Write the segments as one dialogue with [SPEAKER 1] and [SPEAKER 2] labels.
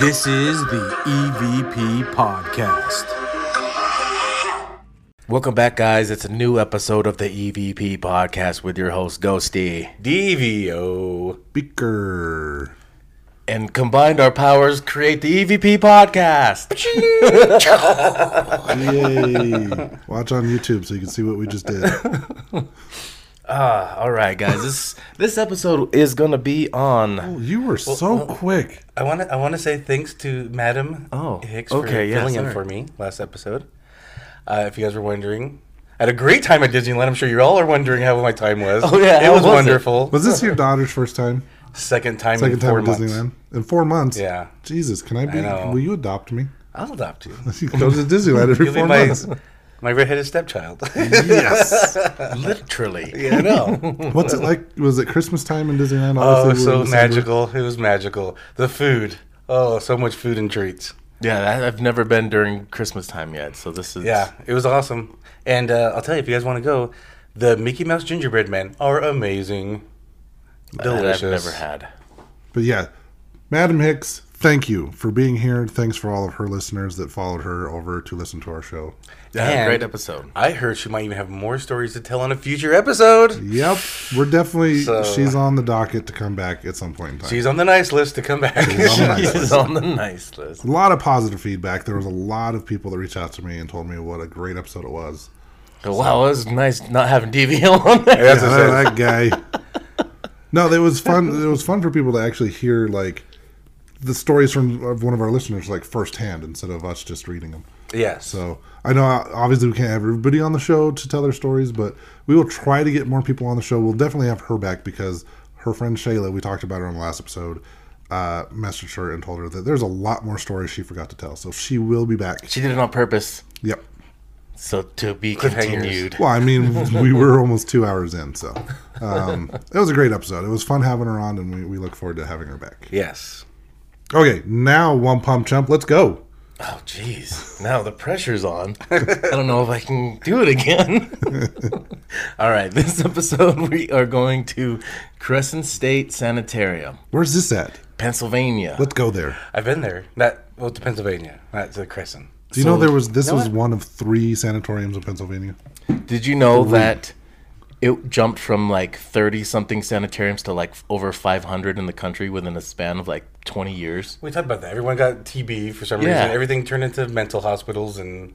[SPEAKER 1] This is the EVP Podcast. Welcome back, guys. It's a new episode of the EVP Podcast with your host, Ghosty.
[SPEAKER 2] DVO.
[SPEAKER 3] Beaker.
[SPEAKER 1] And combined our powers create the EVP Podcast.
[SPEAKER 3] Yay. Watch on YouTube so you can see what we just did.
[SPEAKER 1] Ah, all right, guys. This this episode is gonna be on.
[SPEAKER 3] Oh, you were so quick.
[SPEAKER 2] I want to I want to say thanks to Madam
[SPEAKER 1] Oh,
[SPEAKER 2] Hicks
[SPEAKER 1] okay,
[SPEAKER 2] for
[SPEAKER 1] yeah,
[SPEAKER 2] filling in for me last episode. Uh, if you guys were wondering, I had a great time at Disneyland. I'm sure you all are wondering how my time was.
[SPEAKER 1] Oh, yeah,
[SPEAKER 2] it was,
[SPEAKER 1] was it?
[SPEAKER 2] wonderful.
[SPEAKER 3] Was this your daughter's first time?
[SPEAKER 2] Second time
[SPEAKER 3] Second
[SPEAKER 2] in
[SPEAKER 3] time at
[SPEAKER 2] months.
[SPEAKER 3] Disneyland? In four months?
[SPEAKER 2] Yeah,
[SPEAKER 3] Jesus, can I be?
[SPEAKER 2] know.
[SPEAKER 3] will you adopt me?
[SPEAKER 2] I'll adopt you.
[SPEAKER 3] You go to Disneyland every four months.
[SPEAKER 2] my redheaded stepchild.
[SPEAKER 3] Yes.
[SPEAKER 1] Literally.
[SPEAKER 2] yeah, I know.
[SPEAKER 3] What's it like? Was it Christmas time in Disneyland?
[SPEAKER 2] oh,
[SPEAKER 3] Obviously, we're
[SPEAKER 2] so magical. It was magical. The food. Oh, so much food and treats.
[SPEAKER 1] Yeah, I've never been during Christmas time yet, so this is.
[SPEAKER 2] Yeah, it was awesome. And uh, I'll tell you, if you guys want to go, the Mickey Mouse gingerbread men are amazing.
[SPEAKER 1] that
[SPEAKER 2] Delicious.
[SPEAKER 1] I've never had.
[SPEAKER 3] But yeah, Madam Hicks, thank you for being here. Thanks for all of her listeners that followed her over to listen to our show.
[SPEAKER 1] Yeah,
[SPEAKER 2] And-
[SPEAKER 1] great episode.
[SPEAKER 2] I heard she might even have more stories to tell on a future episode.
[SPEAKER 3] Yep, we're definitely.
[SPEAKER 2] So-
[SPEAKER 3] she's on the docket to come back at some point in time.
[SPEAKER 2] She's on the nice list to come back.
[SPEAKER 3] on the nice
[SPEAKER 1] She's on the nice list.
[SPEAKER 3] a lot of positive feedback. There was a lot of people that reached out to me and told me what a great episode it was.
[SPEAKER 1] Oh, wow, it was nice not having DVL on there.
[SPEAKER 2] That's
[SPEAKER 3] Yeah,
[SPEAKER 2] what I
[SPEAKER 3] that, that guy. No, it was fun. It was fun for people to actually hear like the stories from of one of our listeners like firsthand instead of us just reading them.
[SPEAKER 2] said. Yes.
[SPEAKER 3] So I know obviously we can't have everybody on the show to tell their stories, but we will try to get more people on the show. We'll definitely have her back because her friend Shayla, we talked about her on the last episode, uh, messaged her and told her that there's a lot more stories she forgot to tell. So she will be back.
[SPEAKER 1] She did it on purpose.
[SPEAKER 3] Yep.
[SPEAKER 1] So to be continued.
[SPEAKER 3] Well, I mean, we were almost two hours in, so um, it was a great episode. It was fun having her on, and we, we look forward to having her back.
[SPEAKER 2] yes.
[SPEAKER 3] Okay, now one pump chump, let's go.
[SPEAKER 1] Oh, jeez. Now the pressure's on. I don't know if I can do it again. All right, this episode we are going to Cresson State Sanitarium,
[SPEAKER 3] Where's this at?
[SPEAKER 1] Pennsylvania.
[SPEAKER 3] Let's go there.
[SPEAKER 2] I've been there. Not well to Pennsylvania, not to Cresson.
[SPEAKER 3] Do you know there was this
[SPEAKER 2] You know
[SPEAKER 3] was
[SPEAKER 2] what?
[SPEAKER 3] one of three sanatoriums in Pennsylvania?
[SPEAKER 1] Did you know that it jumped from like 30 something sanitariums to like over 500 in the country within a span of like 20 years?
[SPEAKER 2] We talked about that. Everyone got TB for some
[SPEAKER 1] Yeah.
[SPEAKER 2] reason. Everything turned into mental hospitals and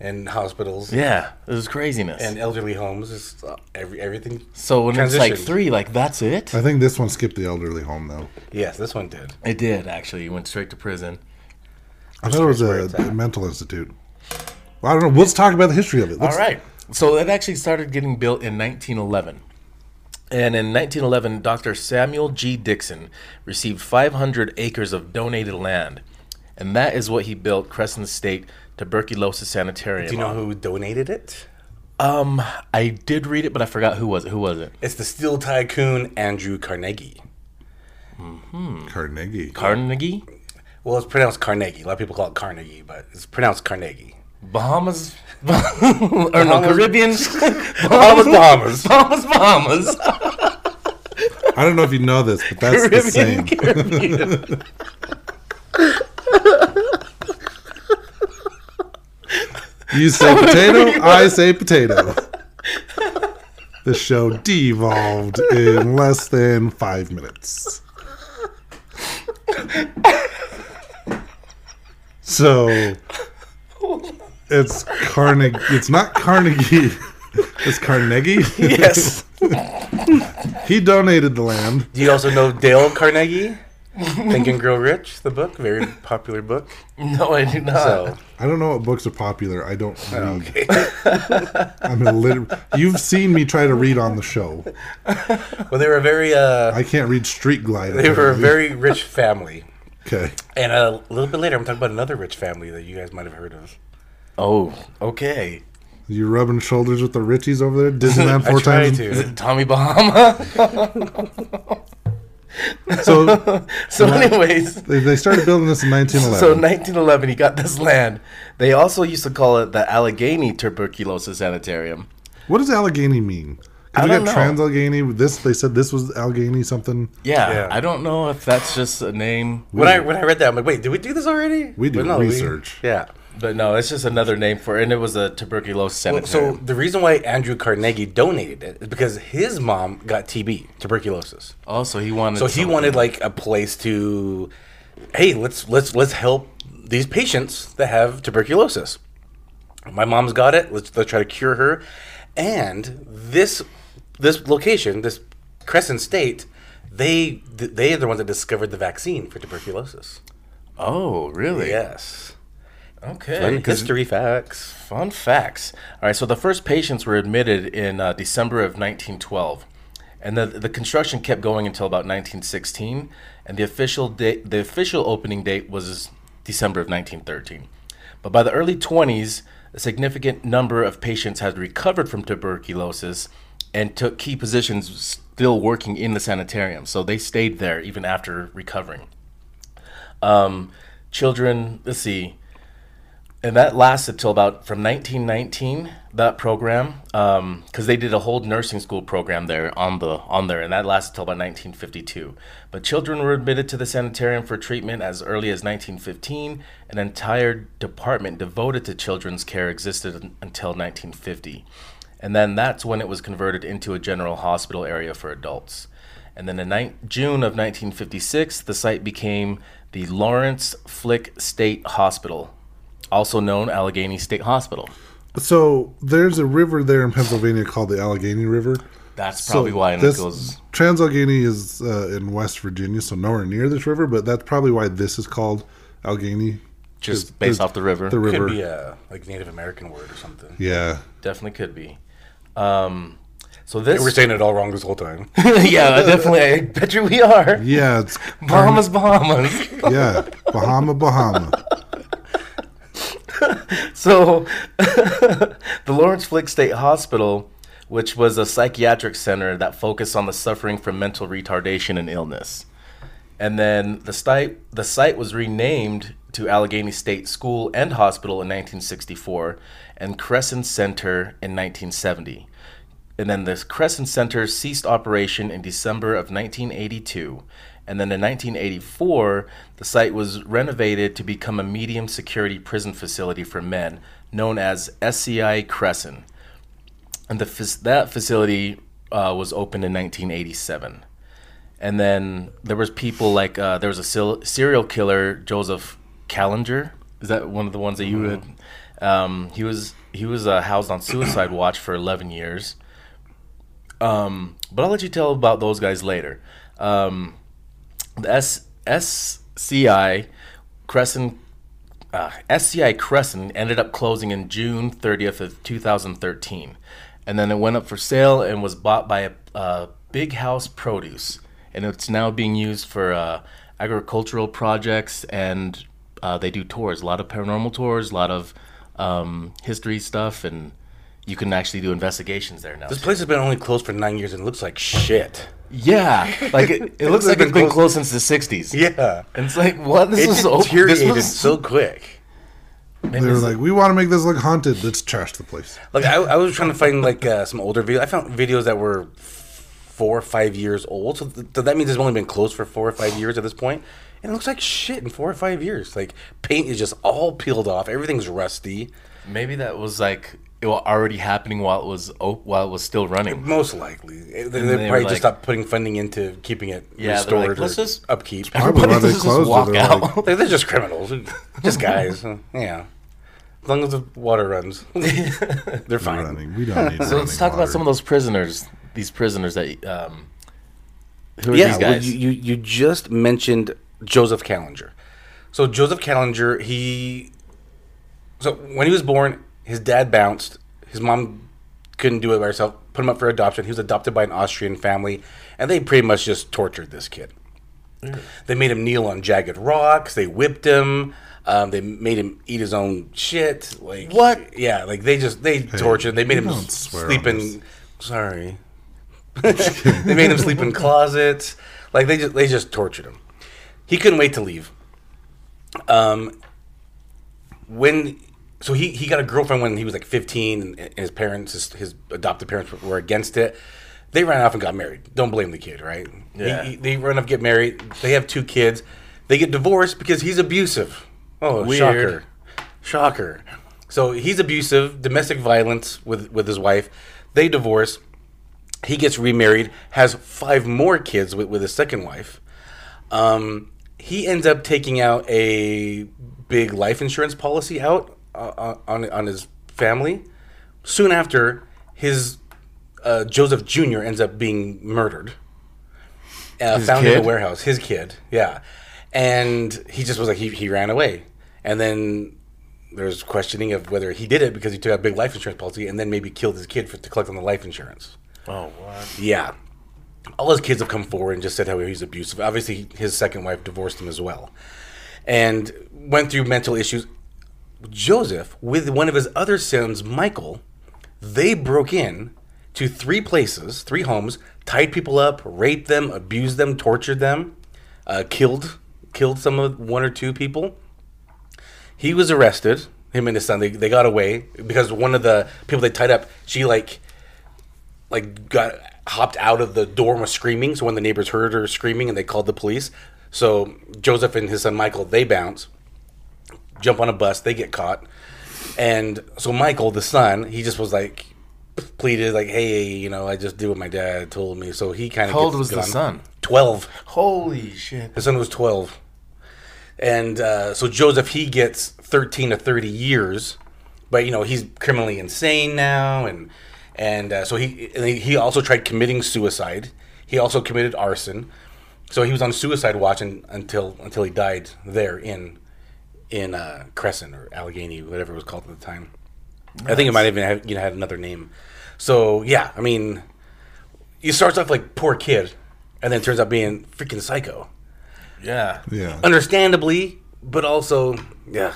[SPEAKER 2] and hospitals
[SPEAKER 1] Yeah, it was craziness.
[SPEAKER 2] and elderly homes. It's, uh, every everything.
[SPEAKER 1] so when it's like three, like that's it?
[SPEAKER 3] I think this one skipped the elderly home though.
[SPEAKER 2] Yes, this one did.
[SPEAKER 1] It did actually. You went straight to prison.
[SPEAKER 3] I thought it was a, a mental institute. Well, I don't know. Let's talk about the history of it. Let's,
[SPEAKER 1] All right. So it actually started getting built in 1911. And in 1911, Dr. Samuel G. Dixon received 500 acres of donated land. And that is what he built Cresson State Tuberculosis Sanitarium.
[SPEAKER 2] Do you know
[SPEAKER 1] on.
[SPEAKER 2] who donated it?
[SPEAKER 1] Um, I did read it, but I forgot who was it. Who was it?
[SPEAKER 2] It's the steel tycoon Andrew Carnegie. Hmm.
[SPEAKER 3] Carnegie.
[SPEAKER 1] Carnegie?
[SPEAKER 2] Well, it's pronounced Carnegie. A lot of people call it Carnegie, but it's pronounced Carnegie.
[SPEAKER 1] Bahamas? or no, Caribbean?
[SPEAKER 2] Bahamas, Bahamas.
[SPEAKER 1] Bahamas, Bahamas.
[SPEAKER 3] I don't know if you know this, but that's the same.
[SPEAKER 1] Caribbean.
[SPEAKER 3] You say potato, I say potato. The show devolved in less than five minutes. So it's Carnegie. It's not Carnegie. It's Carnegie.
[SPEAKER 1] yes.
[SPEAKER 3] he donated the land.
[SPEAKER 2] Do you also know Dale Carnegie? Think and Grow Rich, the book, very popular book.
[SPEAKER 1] No, I do not.
[SPEAKER 2] So,
[SPEAKER 3] I don't know what books are popular. I don't read.
[SPEAKER 2] okay.
[SPEAKER 3] I'm illiterate. You've seen me try to read on the show.
[SPEAKER 2] well, they were a very, uh,
[SPEAKER 3] I can't read Street Glide.
[SPEAKER 2] they were a very rich family.
[SPEAKER 3] okay.
[SPEAKER 2] And a little bit later, I'm talking about another rich family that you guys might have heard of.
[SPEAKER 1] Oh, okay.
[SPEAKER 3] You rubbing shoulders with the Richies over there? Disneyland four
[SPEAKER 2] I try
[SPEAKER 3] times.
[SPEAKER 1] Is
[SPEAKER 2] to.
[SPEAKER 1] it Tommy Bahama?
[SPEAKER 3] So
[SPEAKER 1] so, anyways,
[SPEAKER 3] they, they started building this in 1911.
[SPEAKER 1] so 1911, he got this land. They also used to call it the Allegheny Tuberculosis Sanitarium.
[SPEAKER 3] what does Allegheny mean?
[SPEAKER 1] I
[SPEAKER 3] we
[SPEAKER 1] don't
[SPEAKER 3] got
[SPEAKER 1] know.
[SPEAKER 3] trans Allegheny. This they said this was Allegheny something.
[SPEAKER 1] Yeah,
[SPEAKER 2] Yeah.
[SPEAKER 1] I don't know if that's just a name,
[SPEAKER 2] When I when I read that, I'm like, wait, did we do this already?
[SPEAKER 3] We do
[SPEAKER 2] But we-
[SPEAKER 3] research.
[SPEAKER 2] yeah.
[SPEAKER 1] But no, it's just another name for it. And it was a tuberculosis
[SPEAKER 2] Well,
[SPEAKER 1] sanitarium.
[SPEAKER 2] so the reason why Andrew Carnegie donated it is because his mom got TB, tuberculosis.
[SPEAKER 1] oh, so he wanted.
[SPEAKER 2] So he
[SPEAKER 1] something.
[SPEAKER 2] wanted like a place to, hey, let's let's let's help these patients that have tuberculosis. My mom's got it. Let's let's try to cure her. And this this location, this Cresson State, they they are the ones that discovered the vaccine for tuberculosis.
[SPEAKER 1] Oh, really?
[SPEAKER 2] Yes.
[SPEAKER 1] Okay.
[SPEAKER 2] Fun history facts.
[SPEAKER 1] Fun facts. All right, so the first patients were admitted in uh, December of 1912, and the the construction kept going until about 1916, and the official date the official opening date was December of 1913. But by the early 20s, a significant number of patients had recovered from tuberculosis and took key positions still working in the sanitarium. So they stayed there even after recovering. Um, children, let's see, and that lasted till about from 1919 that program um, because they did a whole nursing school program there on the on there and that lasted till about 1952 but children were admitted to the sanitarium for treatment as early as 1915 an entire department devoted to children's care existed until 1950 and then that's when it was converted into a general hospital area for adults. And then in ni- June of 1956 the site became the Lawrence Flick State Hospital also known Allegheny State Hospital.
[SPEAKER 3] So there's a river there in Pennsylvania called the Allegheny River.
[SPEAKER 1] That's
[SPEAKER 3] So
[SPEAKER 1] probably why and
[SPEAKER 3] this
[SPEAKER 1] it goes.
[SPEAKER 3] Trans Allegheny is uh, in West Virginia, so nowhere near this river. But that's probably why this is called Allegheny.
[SPEAKER 1] Just based off the river.
[SPEAKER 3] The river.
[SPEAKER 2] Could be a like Native American word or something.
[SPEAKER 3] yeah.
[SPEAKER 1] Definitely could be. Um, so this,
[SPEAKER 2] We're saying it all wrong this whole time.
[SPEAKER 1] yeah, definitely. I bet you we are.
[SPEAKER 3] Yeah, it's
[SPEAKER 1] Bahamas, Bahamas.
[SPEAKER 3] yeah, Bahama, Bahama.
[SPEAKER 1] So, the Lawrence Flick State Hospital, which was a psychiatric center that focused on the suffering from mental retardation and illness. And then the site, the site was renamed to Allegheny State School and Hospital in 1964 and Cresson Center in 1970. And then the Cresson Center ceased operation in December of 1982. And then in 1984, the site was renovated to become a medium security prison facility for men known as SCI Cresson. And the, that facility uh, was opened in 1987 and then there was people like uh, there was a sil- serial killer Joseph Kallinger. Is that one of the ones that you would? Um, he was he was uh, housed on suicide watch for 11 years. Um, but I'll let you tell about those guys later. Um, the S- SCI Cresson uh, SCI Cresson ended up closing in June 30th of 2013, and then it went up for sale and was bought by a, uh Big House Produce, and it's now being used for uh, agricultural projects and uh, they do tours, a lot of paranormal tours, a lot of um, history stuff, and you can actually do investigations there now.
[SPEAKER 2] This place has been only closed for nine years and looks like shit.
[SPEAKER 1] Yeah, like it, it looks like
[SPEAKER 2] been
[SPEAKER 1] it's been
[SPEAKER 2] closed-
[SPEAKER 1] closed since the '60s.
[SPEAKER 2] Yeah.
[SPEAKER 1] and it's like what this
[SPEAKER 2] It
[SPEAKER 1] was.
[SPEAKER 2] deteriorated
[SPEAKER 1] This was
[SPEAKER 2] so quick.
[SPEAKER 3] And They were like, we want to make this look haunted. Let's trash the place.
[SPEAKER 2] Like I, I was trying to find like uh, some older videos. I found videos that were four or five years old. So, th- so that means it's only been closed for four or five years at this point. And it looks like shit in four or five years. Like paint is just all peeled off. Everything's rusty.
[SPEAKER 1] Maybe that was like it was already happening while it was op- while it was still running.
[SPEAKER 2] Most likely, they, they
[SPEAKER 1] they
[SPEAKER 2] probably
[SPEAKER 1] were
[SPEAKER 2] just
[SPEAKER 1] like-
[SPEAKER 2] stopped putting funding into keeping it
[SPEAKER 1] Yeah, they're
[SPEAKER 2] restored
[SPEAKER 1] like, "Let's just-
[SPEAKER 2] upkeep.
[SPEAKER 3] Probably why
[SPEAKER 1] Everybody
[SPEAKER 3] they
[SPEAKER 1] just
[SPEAKER 3] closed
[SPEAKER 1] walk
[SPEAKER 3] it. They're
[SPEAKER 1] out.
[SPEAKER 3] like,
[SPEAKER 2] Like, they're just criminals, just guys. Yeah, as long as the water runs, they're fine.
[SPEAKER 3] running. We don't need.
[SPEAKER 1] So let's talk about some of those prisoners. These prisoners that um, who are
[SPEAKER 2] yeah,
[SPEAKER 1] these guys?
[SPEAKER 2] you, you you just mentioned Joseph Kallinger. So Joseph Kallinger, he so when he was born, his dad bounced. His mom couldn't do it by herself. Put him up for adoption. He was adopted by an Austrian family, and they pretty much just tortured this kid. They made him kneel on jagged rocks. They whipped him. Um, they made him eat his own shit. Like
[SPEAKER 1] What?
[SPEAKER 2] Yeah, like they just they tortured. him. They made him sleep
[SPEAKER 3] on
[SPEAKER 2] in. Sorry, they made him sleep in closets. Like they just they just tortured him. He couldn't wait to leave. Um, when so he he got a girlfriend when he was like 15, and, and his parents his, his adopted parents were against it. they ran off and got married. Don't blame the kid, right? He-
[SPEAKER 1] Yeah.
[SPEAKER 2] he- they run off, get married. They have two kids. They get divorced because he's abusive. Oh,
[SPEAKER 1] Weird.
[SPEAKER 2] shocker, shocker. So he's abusive, domestic violence with with his wife. They divorce. He gets remarried, has five more kids with, with his second wife. Um, he ends up taking out a big life insurance policy out uh, on on his family. Soon after, his uh, Joseph Jr. ends up being murdered. Uh, found in
[SPEAKER 1] kid?
[SPEAKER 2] a warehouse. His kid, yeah, and he just was like he he ran away, and then there's questioning of whether he did it because he took out a big life insurance policy and then maybe killed his kid for, to collect on the life insurance.
[SPEAKER 1] Oh, what?
[SPEAKER 2] Yeah. All his kids have come forward and just said how he's abusive. Obviously, his second wife divorced him as well. And went through mental issues. Joseph, with one of his other sons, Michael, they broke in to three places, three homes, tied people up, raped them, abused them, tortured them, uh, killed killed some of one or two people. He was arrested. Him and his son, they, they got away because one of the people they tied up, she like like got hopped out of the door and was screaming. So when the neighbors heard her screaming and they called the police, so Joseph and his son Michael they bounce, jump on a bus, they get caught, and so Michael the son he just was like pleaded like, hey, you know, I just did what my dad told me. So he kind of
[SPEAKER 1] How old was the son?
[SPEAKER 2] Twelve.
[SPEAKER 1] Holy shit.
[SPEAKER 2] His son was 12. And uh, so Joseph, he gets 13 to 30 years, but, you know, he's criminally insane now. And, and uh, so he, and he he also tried committing suicide. He also committed arson. So he was on suicide watch un- until, until he died there in, in uh, Cresson or Allegheny, whatever it was called at the time. I think it might even have, you know, had another name. So, yeah, I mean, he starts off like poor kid, and then turns out being freaking psycho
[SPEAKER 1] Yeah.
[SPEAKER 3] Yeah.
[SPEAKER 2] understandably, but also, yeah,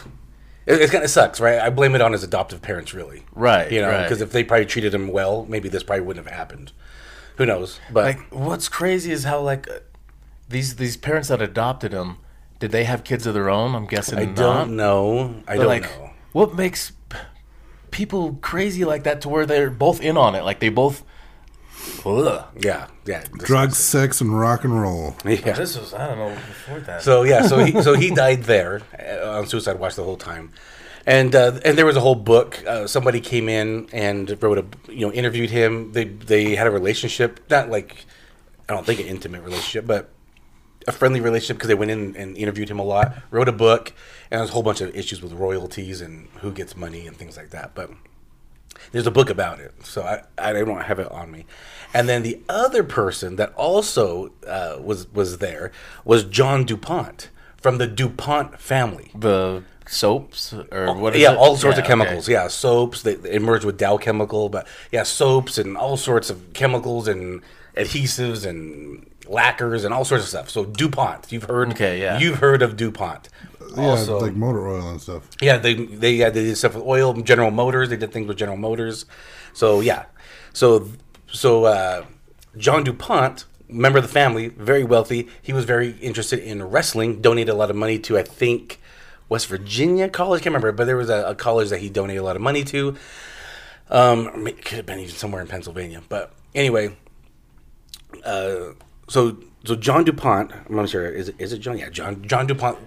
[SPEAKER 2] it, it kind of sucks, right? I blame it on his adoptive parents, really.
[SPEAKER 1] Right,
[SPEAKER 2] You know,
[SPEAKER 1] right.
[SPEAKER 2] because if they probably treated him well, maybe this probably wouldn't have happened. Who knows? But
[SPEAKER 1] Like, what's crazy is how, like, uh, these these parents that adopted him, did they have kids of their own? I'm guessing
[SPEAKER 2] I
[SPEAKER 1] not.
[SPEAKER 2] don't know. I
[SPEAKER 1] But,
[SPEAKER 2] don't
[SPEAKER 1] like,
[SPEAKER 2] know.
[SPEAKER 1] what makes people crazy like that to where they're both in on it? Like, they both. Ugh.
[SPEAKER 2] Yeah, yeah. this-
[SPEAKER 3] Drugs, sex, and rock and roll.
[SPEAKER 2] Yeah.
[SPEAKER 1] This was, I don't know, before that.
[SPEAKER 2] So yeah, so he so he died there uh, on suicide watch the whole time, and uh, and there was a whole book. Uh, somebody came in and wrote a you know interviewed him. They they had a relationship, not like I don't think an intimate relationship, but a friendly relationship because they went in and interviewed him a lot. Wrote a book, and there's a whole bunch of issues with royalties and who gets money and things like that. But there's a book about it, so I, I don't have it on me. And then the other person that also uh, was was there was John Dupont from the Dupont family.
[SPEAKER 1] the soaps or what is
[SPEAKER 2] yeah,
[SPEAKER 1] it?
[SPEAKER 2] all sorts
[SPEAKER 1] Yeah,
[SPEAKER 2] of chemicals.
[SPEAKER 1] okay.
[SPEAKER 2] Yeah, soaps. They, they merged with Dow Chemical, but yeah, soaps and all sorts of chemicals and adhesives and lacquers and all sorts of stuff. So Dupont, you've heard.
[SPEAKER 1] Okay, yeah.
[SPEAKER 2] You've heard of Dupont.
[SPEAKER 3] Yeah,
[SPEAKER 2] also,
[SPEAKER 3] like motor oil and stuff.
[SPEAKER 2] yeah, they they yeah, they did stuff with oil, General Motors. They did things with General Motors. So yeah, so so uh, John Dupont, member of the family, very wealthy. He was very interested in wrestling. Donated a lot of money to I think West Virginia College. Can't remember, but there was a, a college that he donated a lot of money to. Um, it could have been even somewhere in Pennsylvania. But anyway, uh, so so John Dupont, I'm not sure is it, is it John? Yeah, John John Dupont.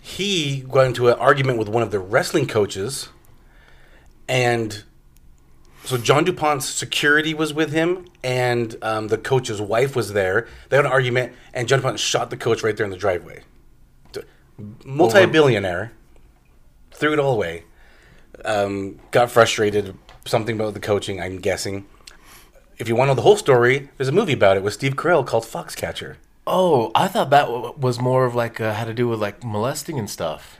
[SPEAKER 2] He got into an argument with one of the wrestling coaches, and so John Dupont's security was with him, and um, the coach's wife was there. They had an argument, and John Dupont shot the coach right there in the driveway. Multi-billionaire, threw it all away. Um, got frustrated. Something about the coaching, I'm guessing. If you want to know the whole story, there's a movie about it with Steve Carell called Foxcatcher.
[SPEAKER 1] Oh, I thought that w- was more of like uh, had to do with like molesting and stuff.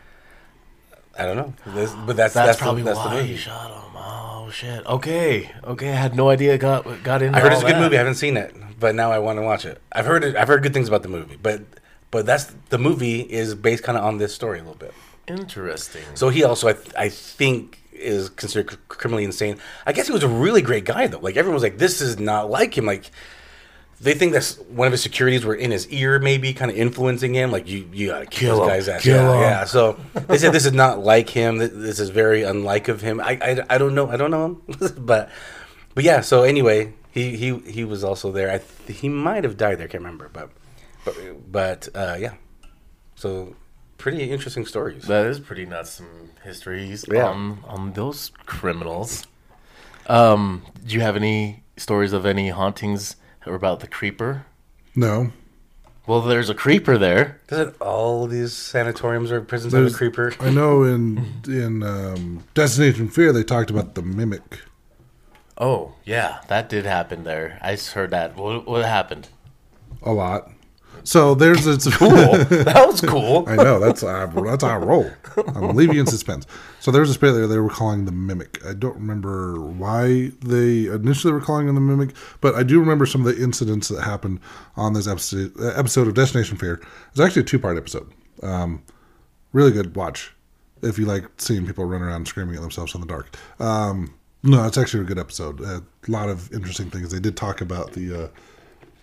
[SPEAKER 2] I don't know, This- but that's
[SPEAKER 1] That's,
[SPEAKER 2] that's,
[SPEAKER 1] probably
[SPEAKER 2] the, that's
[SPEAKER 1] why
[SPEAKER 2] the movie.
[SPEAKER 1] he shot him. Oh shit. Okay. Okay. I had no idea it got got into.
[SPEAKER 2] I heard it's a good movie. I haven't seen it, but now I want to watch it. I've heard it, I've heard good things about the movie, but but that's the movie is based kind of on this story a little bit.
[SPEAKER 1] Interesting.
[SPEAKER 2] So he also, I, th- I think, is considered cr- criminally insane. I guess he was a really great guy though. Like everyone was like, this is not like him. Like they think that's one of his securities were in his ear, maybe kind of influencing him. Like you, you gotta kill,
[SPEAKER 1] Kill
[SPEAKER 2] this
[SPEAKER 1] him.
[SPEAKER 2] guy's ass.
[SPEAKER 1] Kill
[SPEAKER 2] yeah,
[SPEAKER 1] him.
[SPEAKER 2] yeah. So they said this is not like him. This is very unlike of him. I, I, I don't know. I don't know him, but but yeah. So anyway, he he he was also there. I th- he might have died there. I can't remember, but but but uh, yeah. So pretty interesting stories.
[SPEAKER 1] That is pretty nuts. Some histories
[SPEAKER 2] Yeah.
[SPEAKER 1] on on those criminals. Um, do you have any stories of any hauntings or about the creeper?
[SPEAKER 3] No,
[SPEAKER 1] Well, there's a creeper there.
[SPEAKER 2] Doesn't all these sanatoriums or prisons have a creeper?
[SPEAKER 3] I know in in um, Destination Fear they talked about the mimic.
[SPEAKER 1] Oh, yeah, that did happen there. I just heard that. What, what happened?
[SPEAKER 3] a lot. So there's it's
[SPEAKER 1] Cool. that was cool.
[SPEAKER 3] I know that's how, that's how I roll. I'm leaving you in suspense. So there's a spirit there they were calling the mimic. I don't remember why they initially were calling him the mimic, but I do remember some of the incidents that happened on this episode uh, episode of Destination Fear. It's actually a two part episode. Um, really good watch if you like seeing people run around screaming at themselves in the dark. Um, no, it's actually a good episode. A lot of interesting things. They did talk about the uh,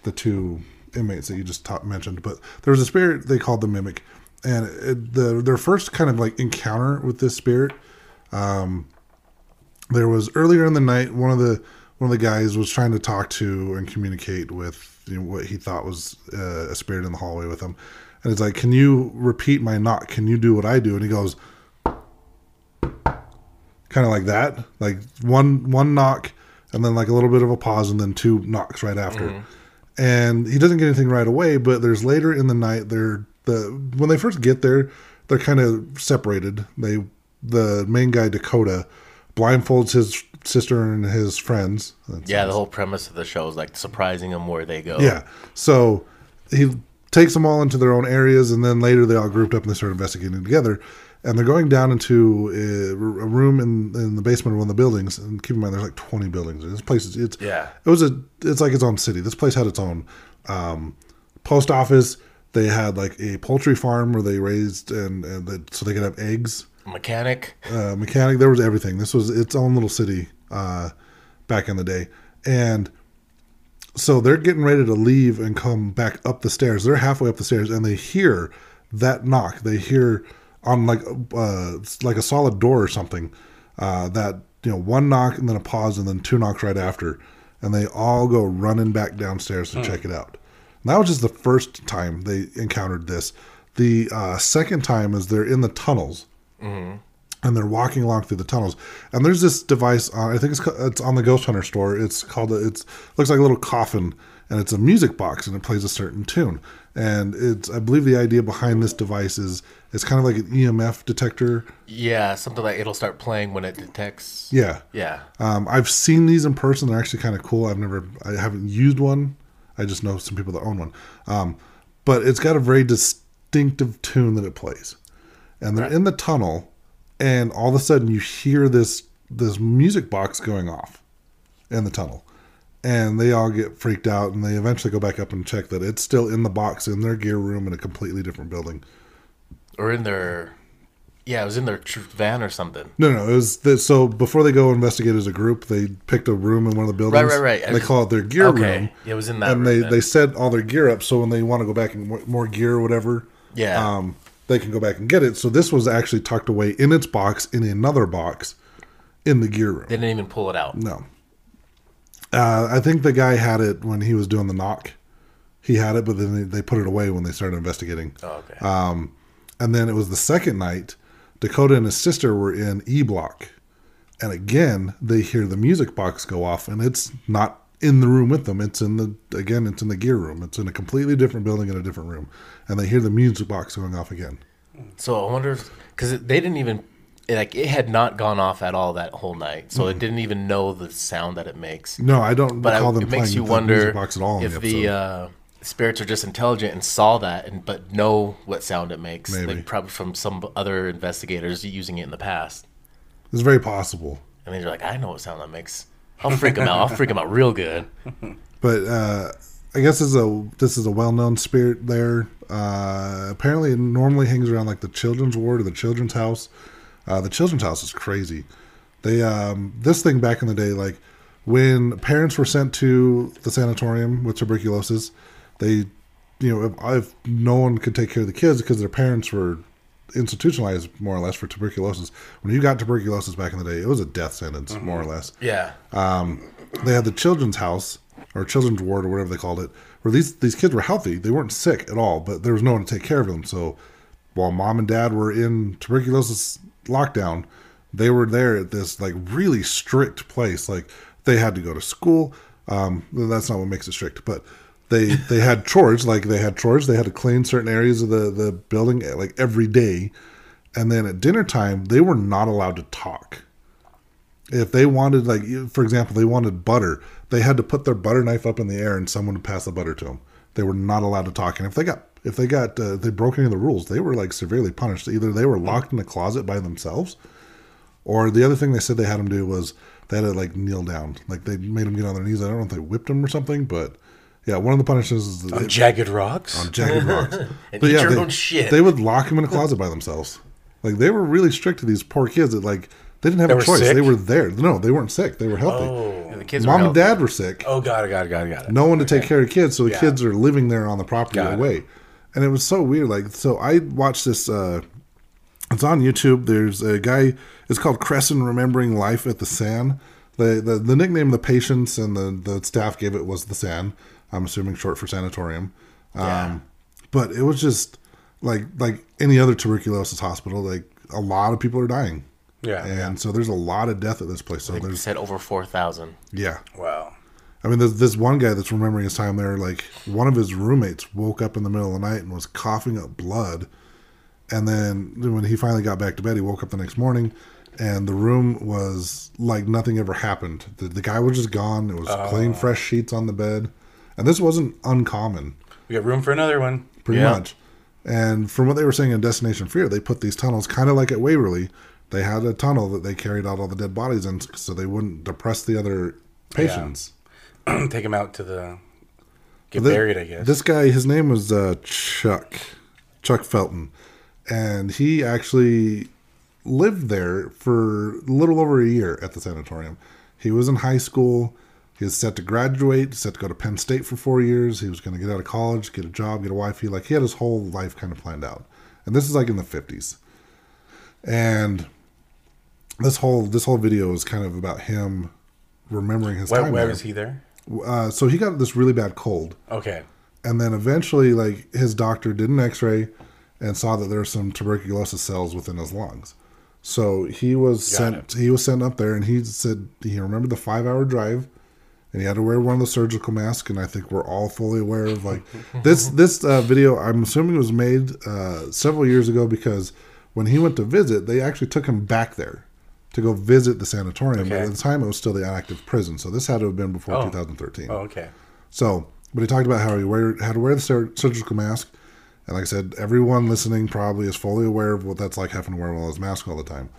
[SPEAKER 3] the two inmates that you just mentioned, but there was a spirit they called the mimic, and it, the their first kind of like encounter with this spirit. Um, there was earlier in the night one of the one of the guys was trying to talk to and communicate with you know, what he thought was uh, a spirit in the hallway with him, and it's like, "Can you repeat my knock? Can you do what I do?" And he goes, kind of like that, like one one knock, and then like a little bit of a pause, and then two knocks right after. And he doesn't get anything right away, but there's later in the night. They're the when they first get there, they're kind of separated. They the main guy Dakota blindfolds his sister and his friends. That's-
[SPEAKER 1] Yeah, the whole premise of the show is like surprising them where they go.
[SPEAKER 3] yeah. So he takes them all into their own areas, and then later they all grouped up and they start investigating together. And they're going down into a, a room in, in the basement of one of the buildings. And keep in mind, there's like 20 buildings. This place is it's
[SPEAKER 1] Yeah.
[SPEAKER 3] It was a it's like its own city. This place had its own um, post office. They had like a poultry farm where they raised and, and they, so they could have eggs
[SPEAKER 1] Mechanic.
[SPEAKER 3] uh, mechanic. There was everything. This was its own little city uh, back in the day, and so they're getting ready to leave and come back up the stairs. They're halfway up the stairs, and they hear that knock. They hear on like uh, like a solid door or something. Uh, that you know, one knock and then a pause and then two knocks right after, and they all go running back downstairs to check it out. And that was just the first time they encountered this. The uh, second time is they're in the tunnels and they're walking along through the tunnels. And there's this device. Uh, I think it's it's on the Ghost Hunter store. It's called a, it's looks like a little coffin, and it's a music box, and it plays a certain tune. And it's I believe the idea behind this device is it's kind of like an EMF detector.
[SPEAKER 1] Yeah, something like it'll start playing when it detects.
[SPEAKER 3] Yeah.
[SPEAKER 1] Yeah.
[SPEAKER 3] Um, I've seen these in person. They're actually kind of cool. I've never, I haven't used one. I just know some people that own one. Um, but it's got a very distinctive tune that it plays, and they're in the tunnel, and all of a sudden you hear this this music box going off in the tunnel, and they all get freaked out, and they eventually go back up and check that it's still in the box in their gear room in a completely different building.
[SPEAKER 1] Or in their. Yeah, it was in their van or something.
[SPEAKER 3] No, no, it was the, so before they go investigate as a group, they picked a room in one of the buildings.
[SPEAKER 1] right, right. I
[SPEAKER 3] They call it their gear
[SPEAKER 1] Okay.
[SPEAKER 3] room.
[SPEAKER 1] It was in that
[SPEAKER 3] and
[SPEAKER 1] room
[SPEAKER 3] they
[SPEAKER 1] then.
[SPEAKER 3] they set all their gear up so when they want to go back and w- more gear or whatever,
[SPEAKER 1] Yeah.
[SPEAKER 3] um, they can go back and get it. So this was actually tucked away in its box in another box in the gear room.
[SPEAKER 1] They didn't even pull it out.
[SPEAKER 3] No, uh, I think the guy had it when he was doing the knock. He had it, but then they, they put it away when they started investigating.
[SPEAKER 1] Oh, okay.
[SPEAKER 3] Um, and then it was the second night. Dakota and his sister were in E Block, and again they hear the music box go off, and it's not in the room with them. It's in the again, it's in the gear room. It's in a completely different building in a different room, and they hear the music box going off again.
[SPEAKER 1] So I wonder because they didn't even like it had not gone off at all that whole night, so it didn't even know the sound that it makes.
[SPEAKER 3] No, I don't
[SPEAKER 1] But I, it makes you wonder
[SPEAKER 3] music box at all in
[SPEAKER 1] if
[SPEAKER 3] the
[SPEAKER 1] the, uh, spirits are just intelligent and saw that, and but know what sound it makes.
[SPEAKER 3] Maybe.
[SPEAKER 1] Like probably from some other investigators using it in the past,
[SPEAKER 3] it's very possible.
[SPEAKER 1] and they're like, "I know what sound that makes." I'll freak them out. I'll freak them out real good.
[SPEAKER 3] But uh, I guess this is a this is a well known spirit there. Uh, apparently, it normally hangs around like the children's ward or the children's house. Uh, the children's house is crazy. They um, this thing back in the day, like when parents were sent to the sanatorium with tuberculosis, they, you know, if, if no one could take care of the kids because their parents were institutionalized more or less for tuberculosis. When you got tuberculosis back in the day, it was a death sentence more or less
[SPEAKER 1] Yeah.
[SPEAKER 3] Um, they had the children's house or children's ward or whatever they called it, where these these kids were healthy. They weren't sick at all, but there was no one to take care of them. So while mom and dad were in tuberculosis lockdown, they were there at this like really strict place. Like they had to go to school. Um, that's not what makes it strict, but they they had chores. Like they had chores. They had to clean certain areas of the the building eh, like every day. And then at dinner time, they were not allowed to talk. If they wanted, like for example, they wanted butter, they had to put their butter knife up in the air and someone would pass the butter to them. They were not allowed to talk. And if they got if they got uh, they broke any of the rules, they were like severely punished. Either they were locked in a closet by themselves, or the other thing they said they had them do was they had to like kneel down, like they made them get on their knees. I don't know if they whipped them or something, but yeah, one of the punishments is
[SPEAKER 2] On
[SPEAKER 3] they,
[SPEAKER 2] jagged rocks.
[SPEAKER 3] on jagged rocks.
[SPEAKER 1] And eat your
[SPEAKER 3] they. They would lock them in a closet by themselves. Like they were really strict to these poor kids that like they didn't have
[SPEAKER 2] They
[SPEAKER 3] a choice.
[SPEAKER 2] sick?
[SPEAKER 3] They were there. No, they weren't sick. They were healthy.
[SPEAKER 1] And the kids
[SPEAKER 3] Mom and dad were sick.
[SPEAKER 2] oh, got it, got it, got it, got it.
[SPEAKER 3] No one to take care of the kids, so the
[SPEAKER 2] Yeah.
[SPEAKER 3] kids are living there on the property
[SPEAKER 2] Got it.
[SPEAKER 3] And it was so weird. Like so I watched this uh it's on YouTube. There's a guy it's called Cresson Remembering Life at the San. The, the the nickname the patients and the, the staff gave it was the San. I'm assuming short for sanatorium. Um but it was just like like any other tuberculosis hospital, like a lot of people are dying.
[SPEAKER 2] Yeah,
[SPEAKER 3] And so there's a lot of death at this place. So
[SPEAKER 1] They
[SPEAKER 3] there's
[SPEAKER 1] said over 4,000.
[SPEAKER 3] yeah.
[SPEAKER 2] Wow.
[SPEAKER 3] I mean, there's this one guy that's remembering his time there. Like one of his roommates woke up in the middle of the night and was coughing up blood, and then when he finally got back to bed, he woke up the next morning, and the room was like nothing ever happened. The, the guy was just gone. It was clean, oh. fresh sheets on the bed, and this wasn't uncommon,
[SPEAKER 2] We got room for another one.
[SPEAKER 3] pretty
[SPEAKER 1] Yeah.
[SPEAKER 3] much. And from what they were saying in Destination Fear, they put these tunnels kind of like at Waverly. They had a tunnel that they carried out all the dead bodies in, so they wouldn't depress the other patients.
[SPEAKER 2] Take him out to the get
[SPEAKER 3] The-
[SPEAKER 2] buried. I guess.
[SPEAKER 3] This guy, his name was uh, Chuck, Chuck Felton, and he actually lived there for a little over a year at the sanatorium. He was in high school. He was set to graduate, set to go to Penn State for four years. He was going to get out of college, get a job, get a wife. He like he had his whole life kind of planned out. And this is like in the fifties. And this whole this whole video is kind of about him remembering his
[SPEAKER 2] why
[SPEAKER 3] time.
[SPEAKER 2] why
[SPEAKER 3] there.
[SPEAKER 2] was he there?
[SPEAKER 3] Uh, so he got this really bad cold.
[SPEAKER 2] Okay.
[SPEAKER 3] and then eventually like his doctor did an x-ray and saw that there were some tuberculosis cells within his lungs. So he was
[SPEAKER 2] Got
[SPEAKER 3] sent he was sent up there and he said he remembered the five hour drive and he had to wear one of the surgical masks and i think we're all fully aware of like this this uh, video i'm assuming was made uh, several years ago because when he went to visit they actually took him back there to go visit the sanatorium but at the time it was still the active prison so this had to have been before
[SPEAKER 2] Oh.
[SPEAKER 3] 2013
[SPEAKER 2] Oh, okay.
[SPEAKER 3] so, but he talked about how he wear how to wear the surgical mask, and like I said, everyone listening probably is fully aware of what that's like having to wear of those masks all the time.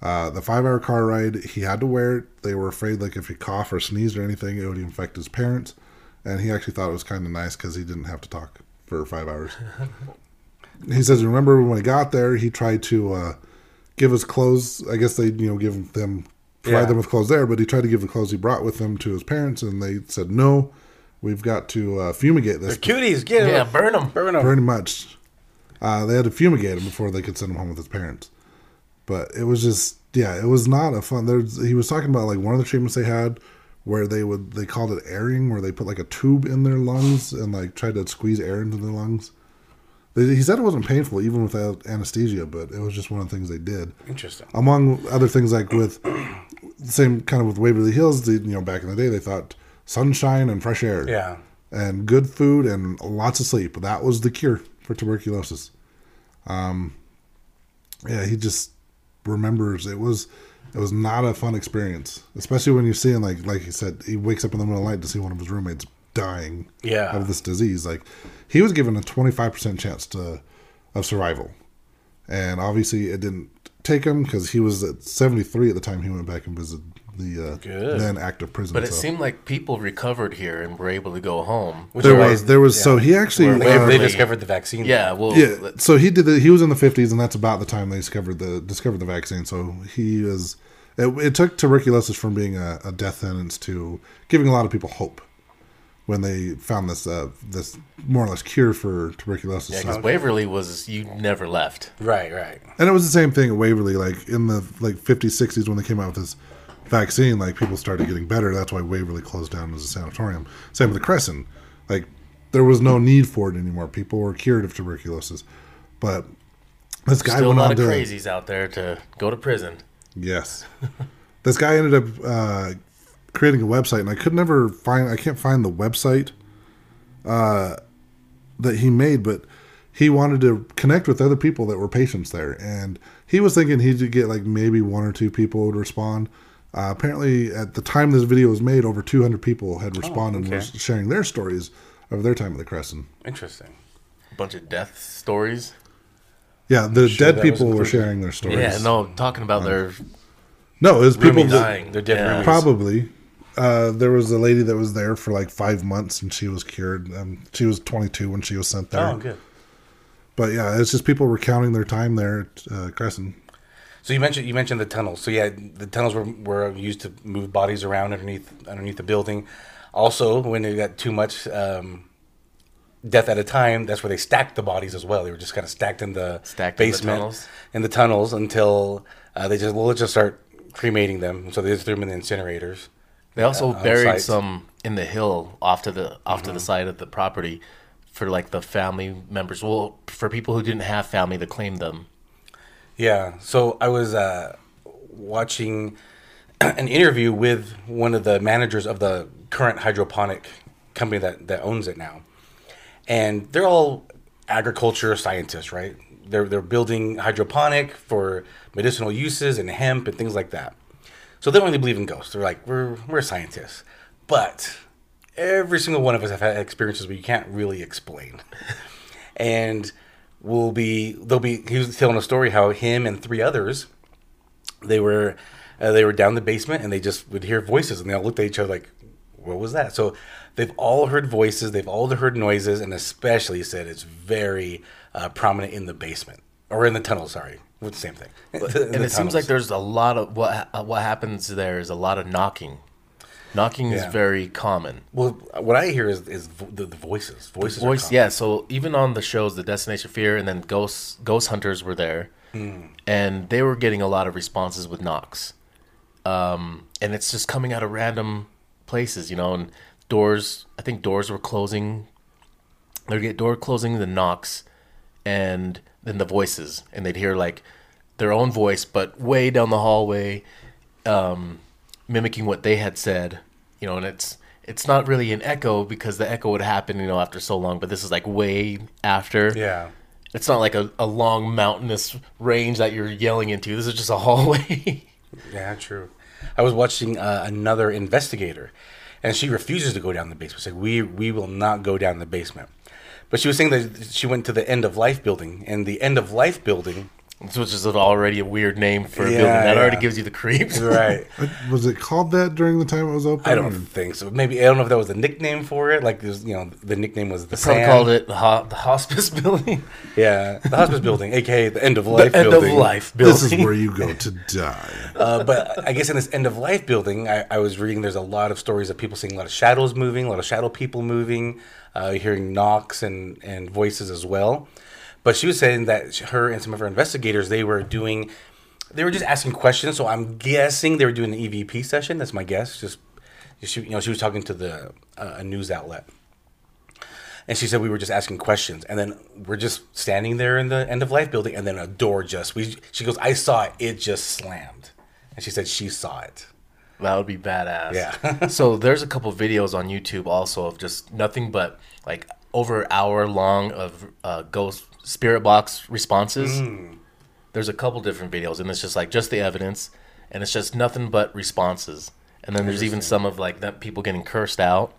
[SPEAKER 3] Uh, the five-hour car ride, he had to wear it. They were afraid like if he coughed or sneezed or anything, it would infect his parents, and he actually thought it was kind of nice because he didn't have to talk for five hours. he says, remember when he got there, he tried to uh, give his clothes. I guess they, you know, give them provide
[SPEAKER 2] Yeah.
[SPEAKER 3] them with clothes there, but he tried to give the clothes he brought with him to his parents, and they said no. We've got to uh, fumigate this.
[SPEAKER 2] The cuties, get
[SPEAKER 1] Yeah,
[SPEAKER 2] him.
[SPEAKER 1] burn them.
[SPEAKER 2] Burn them.
[SPEAKER 3] Pretty much. Uh, they had to fumigate him before they could send him home with his parents. But it was just, yeah, it was not a fun. There's, he was talking about like one of the treatments they had where they would, they called it airing, where they put like a tube in their lungs and like tried to squeeze air into their lungs. He said it wasn't painful even without anesthesia, but it was just one of the things they did
[SPEAKER 2] Interesting.
[SPEAKER 3] among other things like with same kind of with Waverly Hills, the, you know, back in the day they thought sunshine and fresh air,
[SPEAKER 2] Yeah.
[SPEAKER 3] and good food and lots of sleep. That was the cure for tuberculosis. Um, yeah, he just remembers it was it was not a fun experience, especially when you're seeing like like he said he wakes up in the middle of the night to see one of his roommates dying
[SPEAKER 2] Yeah.
[SPEAKER 3] of this disease. Like he was given a 25 percent chance to of survival, and obviously it didn't take him because he was at 73 at the time he went back and visited the uh,
[SPEAKER 2] Good.
[SPEAKER 3] then active prison.
[SPEAKER 1] But it
[SPEAKER 3] so.
[SPEAKER 1] seemed like people recovered here and were able to go home.
[SPEAKER 2] Which
[SPEAKER 3] there
[SPEAKER 2] is why-
[SPEAKER 3] was there was so he actually
[SPEAKER 2] They,
[SPEAKER 3] uh,
[SPEAKER 2] they discovered the vaccine.
[SPEAKER 1] Yeah, well,
[SPEAKER 3] yeah so he did the, he was in the 50s and that's about the time they discovered the discovered the vaccine so he is. it, it took tuberculosis from being a, a death sentence to giving a lot of people hope when they found this uh, this more or less cure for tuberculosis
[SPEAKER 1] yeah, because Waverly was you never left.
[SPEAKER 2] Right, right.
[SPEAKER 3] and it was the same thing at Waverly like in the like 50s 60s when they came out with this vaccine, like people started getting better. That's why Waverly closed down as a sanatorium. Same with the Cresson. Like there was no need for it anymore. People were cured of tuberculosis. But this guy
[SPEAKER 1] Still a lot
[SPEAKER 3] on
[SPEAKER 1] of
[SPEAKER 3] to
[SPEAKER 1] crazies out there to go to prison.
[SPEAKER 3] Yes. this guy ended up uh, creating a website, and I could never find. I can't find the website uh, that he made, but he wanted to connect with other people that were patients there, and he was thinking he'd get like maybe one or two people would respond. Uh, apparently, at the time this video was made, over 200 people had responded and
[SPEAKER 2] okay.
[SPEAKER 3] were sharing their stories of their time at the Cresson.
[SPEAKER 2] Interesting.
[SPEAKER 1] A bunch of death stories.
[SPEAKER 3] Yeah, the
[SPEAKER 2] sure
[SPEAKER 3] dead people were sharing their stories.
[SPEAKER 1] Yeah, no, talking about their
[SPEAKER 3] no, it was people
[SPEAKER 1] roomies
[SPEAKER 3] that-
[SPEAKER 1] dying.
[SPEAKER 2] They're dead
[SPEAKER 1] yeah.
[SPEAKER 3] Probably. Uh, there was a lady that was there for like five months and she was cured. Um, she was 22 when she was sent there.
[SPEAKER 2] Oh, good.
[SPEAKER 3] But yeah, it's just people recounting their time there at uh, Cresson.
[SPEAKER 2] So you mentioned you mentioned the tunnels. So yeah, the tunnels were, were used to move bodies around underneath underneath the building. Also, when they got too much um, death at a time, that's where they stacked the bodies as well. They were just kind of stacked in the
[SPEAKER 1] Stacked in the
[SPEAKER 2] basement
[SPEAKER 1] tunnels?
[SPEAKER 2] in the tunnels until uh, they just well, let's just start cremating them. So they just threw them in the incinerators.
[SPEAKER 1] They also
[SPEAKER 2] on
[SPEAKER 1] buried some in the hill off to the off
[SPEAKER 2] Mm-hmm.
[SPEAKER 1] to the side of the property for like the family members. Well, for people who didn't have family to claim them.
[SPEAKER 2] Yeah. So I was uh, watching an interview with one of the managers of the current hydroponic company that, that owns it now. And they're all agriculture scientists, right? They're, they're building hydroponic for medicinal uses and hemp and things like that. So they don't really believe in ghosts. They're like, we're, we're scientists. But every single one of us have had experiences we can't really explain. and we'll be they'll be he was telling a story how him and three others they were uh, they were down the basement and they just would hear voices and they all looked at each other like what was that so they've all heard voices they've all heard noises and especially said it's very uh, prominent in the basement or in the tunnel sorry it's the same thing
[SPEAKER 1] And it seems like there's a lot of what ha- what happens there is a lot of knocking. Knocking
[SPEAKER 2] Yeah.
[SPEAKER 1] is very common.
[SPEAKER 2] well what i hear is, is vo- the, the voices voices are
[SPEAKER 1] Voice, yeah. So even on the shows, the Destination Fear and then Ghost Ghost Hunters were there, and they were getting a lot of responses with knocks, um, and it's just coming out of random places, you know. And doors, I think doors were closing. They'd get door closing, the knocks, and then the voices, and they'd hear like their own voice, but way down the hallway, um, mimicking what they had said, you know. And it's it's not really an echo because the echo would happen, you know, after so long. But this is like way after.
[SPEAKER 2] yeah
[SPEAKER 1] It's not like a, a long mountainous range that you're yelling into. This is just a hallway.
[SPEAKER 2] Yeah, true. I was watching uh, another investigator, and she refuses to go down the basement. She's like, "We we will not go down the basement." But she was saying that she went to the end of life building, and the end of life building,
[SPEAKER 1] Which is already a weird name for a
[SPEAKER 2] Yeah,
[SPEAKER 1] building. That already gives you the creeps.
[SPEAKER 2] right?
[SPEAKER 3] Was it called that during the time it was open?
[SPEAKER 2] I don't
[SPEAKER 3] or-
[SPEAKER 2] think so. Maybe I don't know if that was a nickname for it. Like, there's you know, the nickname was the
[SPEAKER 1] Probably
[SPEAKER 2] San.
[SPEAKER 1] called it the, ho- the hospice building.
[SPEAKER 2] yeah, the hospice building, aka the end of life
[SPEAKER 1] End
[SPEAKER 2] building.
[SPEAKER 1] of life building.
[SPEAKER 3] This is where you go to die.
[SPEAKER 2] Uh, but I guess in this end of life building, I, I was reading there's a lot of stories of people seeing a lot of shadows moving, a lot of shadow people moving, uh, hearing knocks and, and voices as well. But she was saying that her and some of her investigators they were doing, they were just asking questions. So I'm guessing they were doing an EVP session. That's my guess. Just she, you know, she was talking to the uh, a news outlet. And she said we were just asking questions, and then we're just standing there in the end of life building, and then a door just we. She goes, "I saw it. It just slammed," and she said she saw it.
[SPEAKER 1] That would be badass.
[SPEAKER 2] Yeah.
[SPEAKER 1] so there's a couple videos on YouTube also of just nothing but like over an hour long of uh, ghost spirit box responses.
[SPEAKER 2] Hmm.
[SPEAKER 1] There's a couple different videos, and it's just like just the evidence, and it's just nothing but responses. And then there's even some of like that people getting cursed out.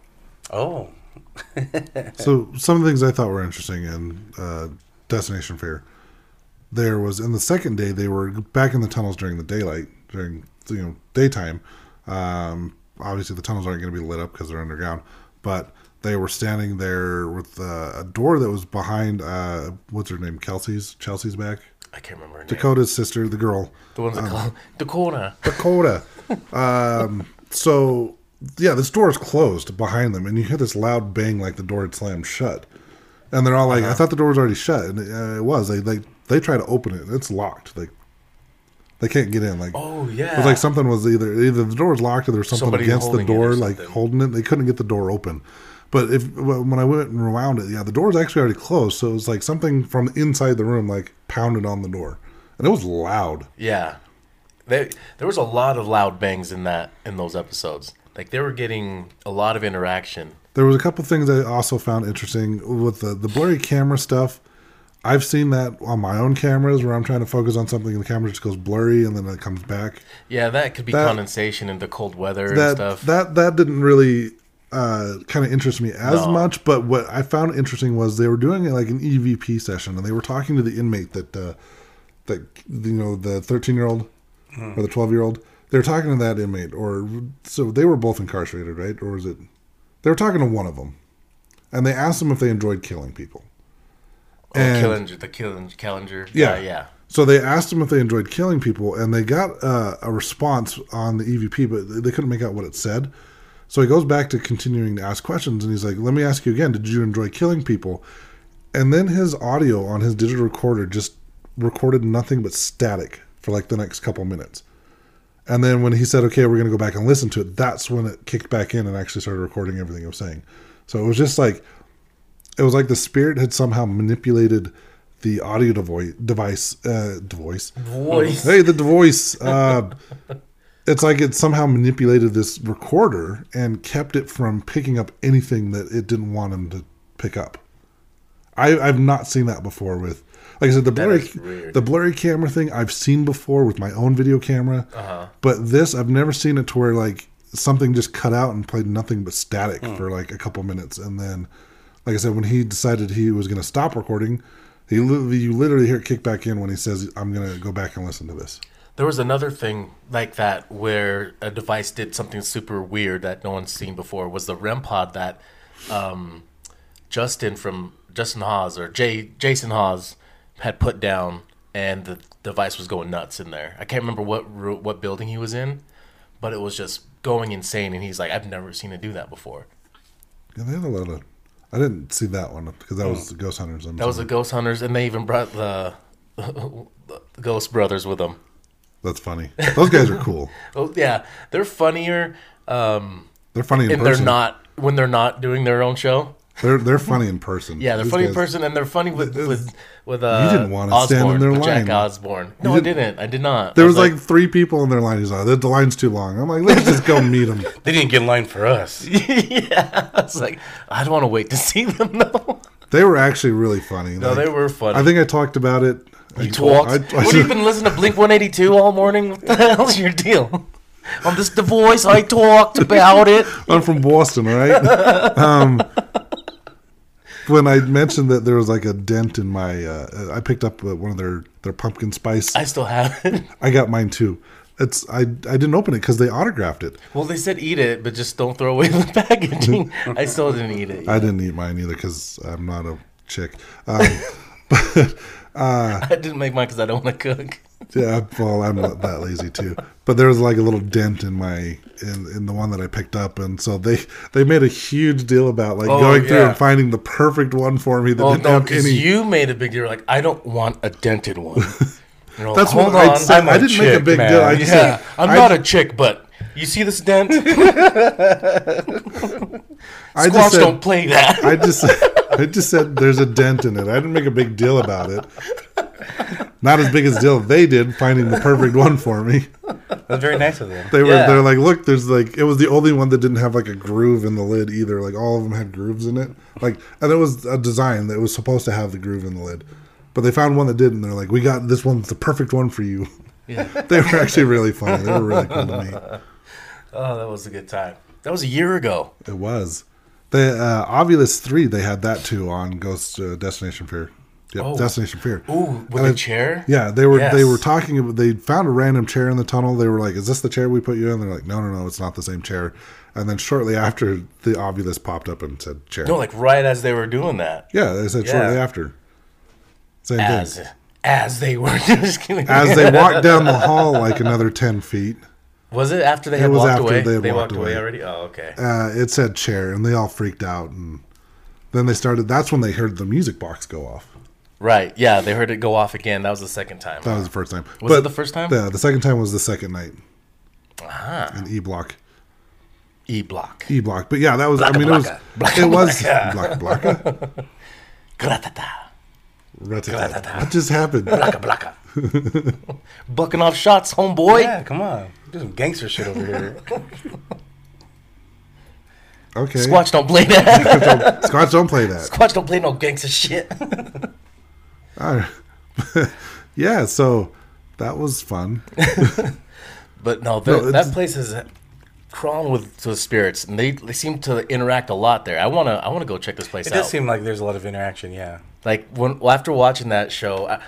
[SPEAKER 2] Oh,
[SPEAKER 3] So some of the things I thought were interesting in uh, Destination Fear, there was in the second day they were back in the tunnels during the daylight during you know daytime. Um, obviously the tunnels aren't going to be lit up because they're underground, but they were standing there with uh, a door that was behind uh, what's her name Kelsey's Chelsea's back
[SPEAKER 1] I can't remember her name.
[SPEAKER 3] Dakota's sister the girl
[SPEAKER 1] The ones that call Dakota.
[SPEAKER 3] Dakota. um, so yeah, this door is closed behind them, and you hear this loud bang like the door had slammed shut. And they're all like, "I thought the door was already shut," and uh, it was. They they they try to open it, and it's locked. Like They can't get in. Like
[SPEAKER 1] Oh yeah, it
[SPEAKER 3] was like something was either either the door was locked or there was something
[SPEAKER 1] Somebody
[SPEAKER 3] against the
[SPEAKER 1] it
[SPEAKER 3] door, like holding it. They couldn't get the door open. But if when I went and rewound it, yeah, the door was actually already closed. So it was like something from inside the room, like pounded on the door, and it was loud.
[SPEAKER 1] Yeah, they, there was a lot of loud bangs in that in those episodes. Like they were getting a lot of interaction.
[SPEAKER 3] There was a couple things I also found interesting with the the blurry camera stuff. I've seen that on my own cameras where I'm trying to focus on something and the camera just goes blurry and then it comes back.
[SPEAKER 1] Yeah, that could be
[SPEAKER 3] That-
[SPEAKER 1] condensation into cold weather and stuff.
[SPEAKER 3] that that didn't really uh, kind of interest me as
[SPEAKER 1] No.
[SPEAKER 3] much. But what I found interesting was they were doing like an EVP session and they were talking to the inmate that uh, that you know the 13 year old or the 12 year old. They were talking to that inmate, or so they were both incarcerated, right? Or was it? They were talking to one of them, and they asked them if they enjoyed killing people.
[SPEAKER 1] oh,
[SPEAKER 3] and-
[SPEAKER 1] Killinger, the Killinger, Kallinger.
[SPEAKER 3] Yeah.
[SPEAKER 1] yeah, yeah.
[SPEAKER 3] So they asked them if they enjoyed killing people, and they got uh, a response on the EVP, but they couldn't make out what it said. So he goes back to continuing to ask questions, and he's like, "Let me ask you again: Did you enjoy killing people?" And then his audio on his digital recorder just recorded nothing but static for like the next couple minutes. And then when he said, "Okay, we're going to go back and listen to it," that's when it kicked back in and actually started recording everything he was saying. So it was just like it was like the spirit had somehow manipulated the audio device device uh device
[SPEAKER 1] Voice.
[SPEAKER 3] hey the device uh it's like it somehow manipulated this recorder and kept it from picking up anything that it didn't want him to pick up i i've not seen that before with like i said the blurry the blurry camera thing i've seen before with my own video camera
[SPEAKER 1] Uh-huh.
[SPEAKER 3] but this i've never seen it to where like something just cut out and played nothing but static for like a couple minutes and then like I said, when he decided he was going to stop recording, he you literally hear it kick back in when he says, "I'm going to go back and listen to this."
[SPEAKER 1] There was another thing like that where a device did something super weird that no one's seen before. Was the REM pod that um, Justin from Justin Hawes or Jay Jason Hawes had put down, and the device was going nuts in there. I can't remember what what building he was in, but it was just going insane. And he's like, "I've never seen it do that before."
[SPEAKER 3] Yeah, they had a lot of. I didn't see that one because that was the Ghost Hunters. I'm
[SPEAKER 1] That was the. Ghost Hunters, and they even brought the, the Ghost Brothers with them.
[SPEAKER 3] That's funny. Those guys are cool.
[SPEAKER 1] Oh yeah, they're funnier. Um,
[SPEAKER 3] They're funny in
[SPEAKER 1] and
[SPEAKER 3] person.
[SPEAKER 1] they're not when they're not doing their own show.
[SPEAKER 3] They're they're funny in person.
[SPEAKER 1] Yeah, they're
[SPEAKER 3] These
[SPEAKER 1] funny in person, and they're funny with with with uh.
[SPEAKER 3] didn't wanna stand in their
[SPEAKER 1] with Jack
[SPEAKER 3] line.
[SPEAKER 1] Osbourne. No, I
[SPEAKER 3] didn't- I
[SPEAKER 1] didn't. I did not.
[SPEAKER 3] There
[SPEAKER 1] I
[SPEAKER 3] was like, three people in their line. He's like, "The the line's too long." I'm like, "Let's just go meet them."
[SPEAKER 2] They didn't get in line for us.
[SPEAKER 1] yeah. I was like, I don't want to wait to see them though.
[SPEAKER 3] They were actually really funny.
[SPEAKER 1] No,
[SPEAKER 3] Like,
[SPEAKER 1] they were funny.
[SPEAKER 3] I think I talked about it.
[SPEAKER 1] You talked.
[SPEAKER 3] I- I
[SPEAKER 1] what have you been listening to Blink One Eighty Two all morning? What the hell's your deal? On this the voice, I talked about it.
[SPEAKER 3] I'm from Boston, right? um, when I mentioned that there was like a dent in my, uh, I picked up uh, one of their their pumpkin spice.
[SPEAKER 1] I
[SPEAKER 3] I,
[SPEAKER 1] still have it.
[SPEAKER 3] I got mine too. It's I I didn't open it because they autographed it.
[SPEAKER 1] Well, they said eat it, but just don't throw away the packaging. I still didn't eat it.
[SPEAKER 3] I didn't eat mine either because I'm not a chick. Um, but Uh,
[SPEAKER 1] I didn't make mine because I don't want to cook.
[SPEAKER 3] yeah, well, I'm not that lazy too. But there was like a little dent in my in, in the one that I picked up, and so they they made a huge deal about like
[SPEAKER 1] Oh,
[SPEAKER 3] going through and finding the perfect one for me that
[SPEAKER 1] Well,
[SPEAKER 3] didn't
[SPEAKER 1] no,
[SPEAKER 3] have
[SPEAKER 1] because
[SPEAKER 3] any.
[SPEAKER 1] you made a big deal. Like, I don't want a dented one. Like,
[SPEAKER 3] That's what I said.
[SPEAKER 2] I'm
[SPEAKER 3] I didn't make a big
[SPEAKER 2] man.
[SPEAKER 3] deal. I
[SPEAKER 1] yeah,
[SPEAKER 3] said,
[SPEAKER 1] I'm
[SPEAKER 3] I-
[SPEAKER 1] not a chick, but you see this dent?
[SPEAKER 3] I
[SPEAKER 1] Squash
[SPEAKER 3] just said,
[SPEAKER 1] don't play that.
[SPEAKER 3] I just I just said there's a dent in it. I didn't make a big deal about it. Not as big as deal they did finding the perfect one for me.
[SPEAKER 2] That's very nice of them.
[SPEAKER 3] They were
[SPEAKER 1] Yeah.
[SPEAKER 3] they're like, look, there's like it was the only one that didn't have like a groove in the lid either. Like all of them had grooves in it. Like and it was a design that was supposed to have the groove in the lid. But they found one that didn't. They're like, we got this one's the perfect one for you.
[SPEAKER 1] Yeah.
[SPEAKER 3] they were actually really funny. They were really cool to me.
[SPEAKER 1] Oh, that was a good time. That was a year ago.
[SPEAKER 3] It was. The uh, Ovilus three, they had that too on Ghost uh, Destination Fear. Yep,
[SPEAKER 1] Oh.
[SPEAKER 3] Destination Fear.
[SPEAKER 1] Ooh, with
[SPEAKER 3] And
[SPEAKER 1] a chair?
[SPEAKER 3] Yeah, they were they were talking about they found a random chair in the tunnel. They were like, "Is this the chair we put you in?" They're like, "No, no, no, it's not the same chair." And then shortly after, the Ovilus popped up and said, "Chair."
[SPEAKER 1] No, like right as they were doing that.
[SPEAKER 3] yeah, they said shortly after. Same
[SPEAKER 1] As
[SPEAKER 3] thing.
[SPEAKER 1] as they were just kidding.
[SPEAKER 3] As they walked down the hall like another ten feet,
[SPEAKER 1] was it after they had
[SPEAKER 3] was
[SPEAKER 1] walked
[SPEAKER 3] after
[SPEAKER 1] away?
[SPEAKER 3] they had walked
[SPEAKER 1] walked away.
[SPEAKER 3] away.
[SPEAKER 1] already. Oh, okay.
[SPEAKER 3] uh, it said chair, and they all freaked out. And then they started. That's when they heard the music box go off.
[SPEAKER 1] Right. Yeah, they heard it go off again. That was the second time.
[SPEAKER 3] That was the first time.
[SPEAKER 1] Was it the first time?
[SPEAKER 3] Yeah, the second time was the second night
[SPEAKER 1] Ah,
[SPEAKER 3] in E Block.
[SPEAKER 1] E block.
[SPEAKER 3] E Block. But yeah, that was. I mean, it was. It was. Blacka, blacka.
[SPEAKER 1] Gratata.
[SPEAKER 3] Ratata. What just happened?
[SPEAKER 2] Blaka blaka.
[SPEAKER 1] Bucking off shots, homeboy.
[SPEAKER 2] Yeah, come on. Do some gangster shit over here.
[SPEAKER 3] Okay.
[SPEAKER 1] Squatch don't play that.
[SPEAKER 3] Squatch, don't play that.
[SPEAKER 1] Squatch don't play no gangster shit.
[SPEAKER 3] All right. yeah, so that was fun.
[SPEAKER 1] But no, the,
[SPEAKER 3] No,
[SPEAKER 1] that place is crawling with the spirits, and they, they seem to interact a lot there. I wanna I wanna go check this place
[SPEAKER 2] It
[SPEAKER 1] out.
[SPEAKER 2] does seem like there's a lot of interaction, yeah.
[SPEAKER 1] like when well, after watching that show, I,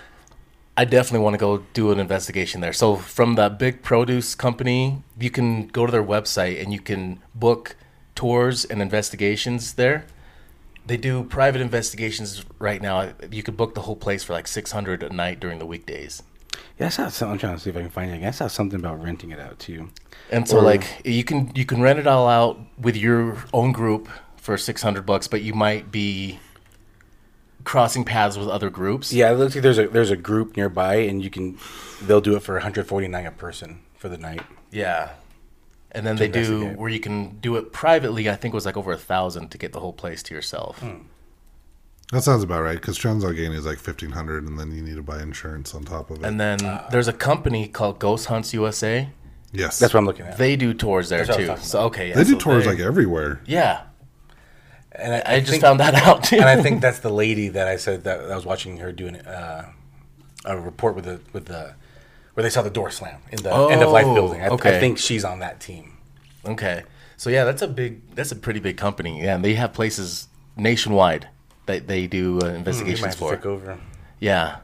[SPEAKER 1] I definitely want to go do an investigation there. So from that big produce company, you can go to their website and you can book tours and investigations there. They do private investigations right now. You could book the whole place for like six hundred a night during the weekdays.
[SPEAKER 2] Yeah, saw something. I'm trying to see if I can find it. I saw something about renting it out too.
[SPEAKER 1] And so
[SPEAKER 2] Or-
[SPEAKER 1] like you can you can rent it all out with your own group for 600 bucks, but you might be crossing paths with other groups.
[SPEAKER 2] Yeah, it looks like there's a there's a group nearby, and you can they'll do it for 149 a person for the night.
[SPEAKER 1] Yeah. And then they do where you can do it privately. I think it was like over a thousand to get the whole place to yourself. Hmm.
[SPEAKER 3] That sounds about right because Trans-Allegheny is like fifteen hundred, and then you need to buy insurance on top of it.
[SPEAKER 1] And then ah. there's a company called Ghost Hunts USA.
[SPEAKER 3] yes,
[SPEAKER 2] That's what I'm looking at.
[SPEAKER 1] They do tours there
[SPEAKER 2] That's what I was
[SPEAKER 1] too. So okay, yeah,
[SPEAKER 3] they do
[SPEAKER 1] so
[SPEAKER 3] tours
[SPEAKER 1] they-
[SPEAKER 3] like everywhere.
[SPEAKER 1] yeah.
[SPEAKER 2] And I,
[SPEAKER 1] I, just
[SPEAKER 2] think-
[SPEAKER 1] found that out too.
[SPEAKER 2] and I think that's the lady that I said that I was watching her doing uh, a report with the with the where they saw the door slam in the end of life
[SPEAKER 1] Oh,
[SPEAKER 2] building. I,
[SPEAKER 1] okay.
[SPEAKER 2] I think she's on that team.
[SPEAKER 1] Okay. So yeah, that's a big that's a pretty big company. Yeah, and they have places nationwide that they do uh,
[SPEAKER 2] You might
[SPEAKER 1] investigations
[SPEAKER 2] have to
[SPEAKER 1] for.
[SPEAKER 2] take over.
[SPEAKER 1] Yeah.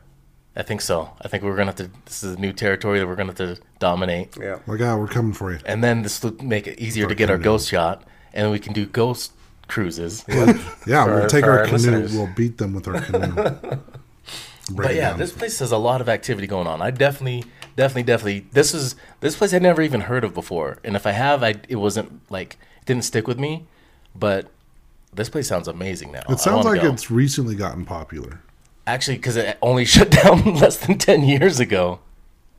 [SPEAKER 1] I think so. I think we're gonna have to. This is a new territory that we're gonna have to dominate,
[SPEAKER 2] Yeah.
[SPEAKER 3] Like, ah, we're coming for you.
[SPEAKER 1] and then this will make it easier to get our
[SPEAKER 3] canoeing.
[SPEAKER 1] ghost shot, and we can do ghost cruises.
[SPEAKER 3] Yeah,
[SPEAKER 2] For
[SPEAKER 3] we'll take our,
[SPEAKER 2] our
[SPEAKER 3] canoe.
[SPEAKER 2] listeners.
[SPEAKER 3] We'll beat them with our canoe.
[SPEAKER 1] But yeah,
[SPEAKER 3] down.
[SPEAKER 1] this place has a lot of activity going on. I definitely, definitely, definitely. This is this place I'd never even heard of before, and if I have, I it wasn't like it didn't stick with me. But this place sounds amazing now.
[SPEAKER 3] It sounds like
[SPEAKER 1] go.
[SPEAKER 3] it's recently gotten popular.
[SPEAKER 1] actually because it only shut down less than ten years ago.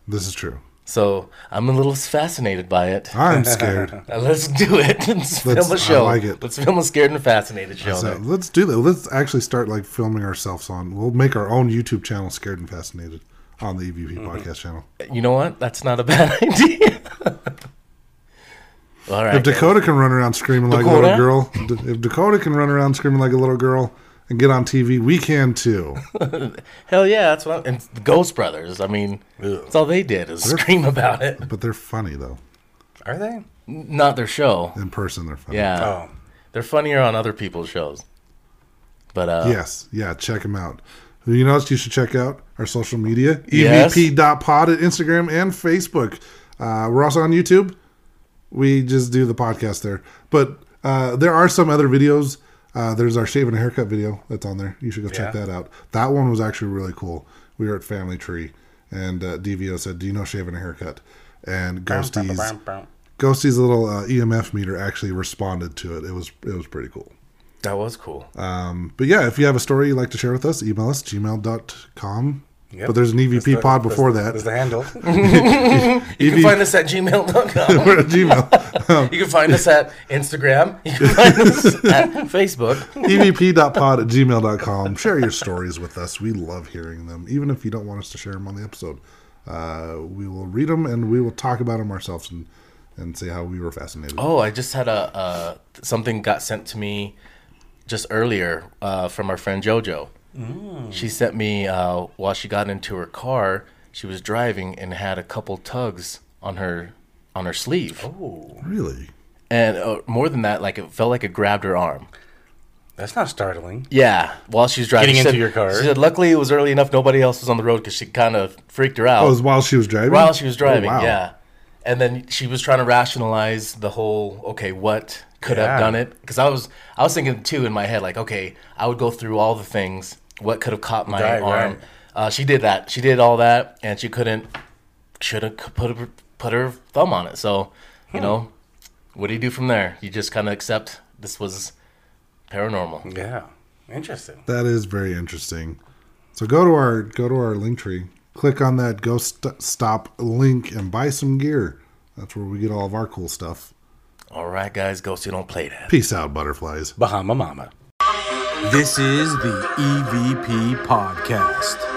[SPEAKER 3] This is true.
[SPEAKER 1] So I'm a little fascinated by it.
[SPEAKER 3] I'm scared.
[SPEAKER 1] Uh, let's do it. Let's,
[SPEAKER 3] Let's-
[SPEAKER 1] film a show.
[SPEAKER 3] I like it.
[SPEAKER 1] Let's film a scared and fascinated show.
[SPEAKER 3] So let's do that. Let's actually start like filming ourselves on. We'll make our own YouTube channel, Scared and Fascinated, on the EVP
[SPEAKER 1] Mm-hmm.
[SPEAKER 3] podcast channel.
[SPEAKER 1] You know what? That's not a bad idea. All right.
[SPEAKER 3] If Dakota can run around screaming like a little girl, if Dakota can run around screaming like a little girl and get on TV, we can too.
[SPEAKER 1] Hell yeah, that's what. I'm, and the Ghost Brothers. I mean, that's all they did is scream about it.
[SPEAKER 3] But they're funny though.
[SPEAKER 2] Are they?
[SPEAKER 1] Not their show.
[SPEAKER 3] In person, they're funny.
[SPEAKER 1] Yeah,
[SPEAKER 2] Oh,
[SPEAKER 1] they're funnier on other people's shows. But uh,
[SPEAKER 3] Yes. Yeah. Check them out. You know what you should check out? Our social media.
[SPEAKER 1] Yes.
[SPEAKER 3] EVP.pod at Instagram and Facebook. Uh, we're also on YouTube. We just do the podcast there. But uh, there are some other videos. Uh, there's our shave and haircut video that's on there. You should go check
[SPEAKER 2] Yeah.
[SPEAKER 3] that out. That one was actually really cool. We were at Family Tree, and uh, DVO said, "Do you know shave and a haircut?" And Ghostie's Ghostie's little uh, EMF meter actually responded to it. It was it was pretty cool.
[SPEAKER 1] that was cool.
[SPEAKER 3] Um, but yeah, if you have a story you'd like to share with us, email us gmail.com.
[SPEAKER 2] Yep.
[SPEAKER 3] But there's an EVP
[SPEAKER 2] That's the-
[SPEAKER 3] pod before
[SPEAKER 2] that's- That's
[SPEAKER 3] that.
[SPEAKER 2] the handle.
[SPEAKER 1] You
[SPEAKER 3] EV
[SPEAKER 1] can find us at gmail.com.
[SPEAKER 3] We're at Gmail.
[SPEAKER 1] You can find us at Instagram. You can find us at Facebook.
[SPEAKER 3] EVP.pod at gmail.com. Share your stories with us. We love hearing them. Even if you don't want us to share them on the episode, uh, we will read them and we will talk about them ourselves and, and say how we were fascinated.
[SPEAKER 1] Oh, I just had a uh, something got sent to me just earlier uh, from our friend JoJo. She sent me uh, while she got into her car. She was driving and had a couple tugs on her on her sleeve,
[SPEAKER 2] oh,
[SPEAKER 3] Really?
[SPEAKER 1] and uh, more than that, like it felt like it grabbed her arm.
[SPEAKER 2] that's not startling.
[SPEAKER 1] Yeah, while she was driving,
[SPEAKER 2] Getting
[SPEAKER 1] She
[SPEAKER 2] into
[SPEAKER 1] said-
[SPEAKER 2] your car.
[SPEAKER 1] She said, "Luckily, it was early enough. Nobody else was on the road because she kind of freaked her out."
[SPEAKER 3] Oh, it was while she was driving?
[SPEAKER 1] while she was driving.
[SPEAKER 3] Oh, wow.
[SPEAKER 1] Yeah, and then she was trying to rationalize the whole. Okay, what could
[SPEAKER 2] Yeah.
[SPEAKER 1] have done it? Because I was, I was thinking too in my head, like, okay, I would go through all the things. What could have caught my
[SPEAKER 2] Right,
[SPEAKER 1] arm?
[SPEAKER 2] right.
[SPEAKER 1] Uh, she did that. She did all that, and she couldn't. Should have put her, put her thumb on it. So, you
[SPEAKER 2] Hmm.
[SPEAKER 1] know, what do you do from there? You just kind of accept this was paranormal.
[SPEAKER 2] Yeah. Interesting.
[SPEAKER 3] That is very interesting. So go to our go to our Linktree, click on that Ghost Stop link, and buy some gear. That's where we get all of our cool stuff.
[SPEAKER 1] All right, guys, Ghosty don't play that.
[SPEAKER 3] Peace out, butterflies.
[SPEAKER 4] Bahama Mama.
[SPEAKER 2] This is the EVP Podcast.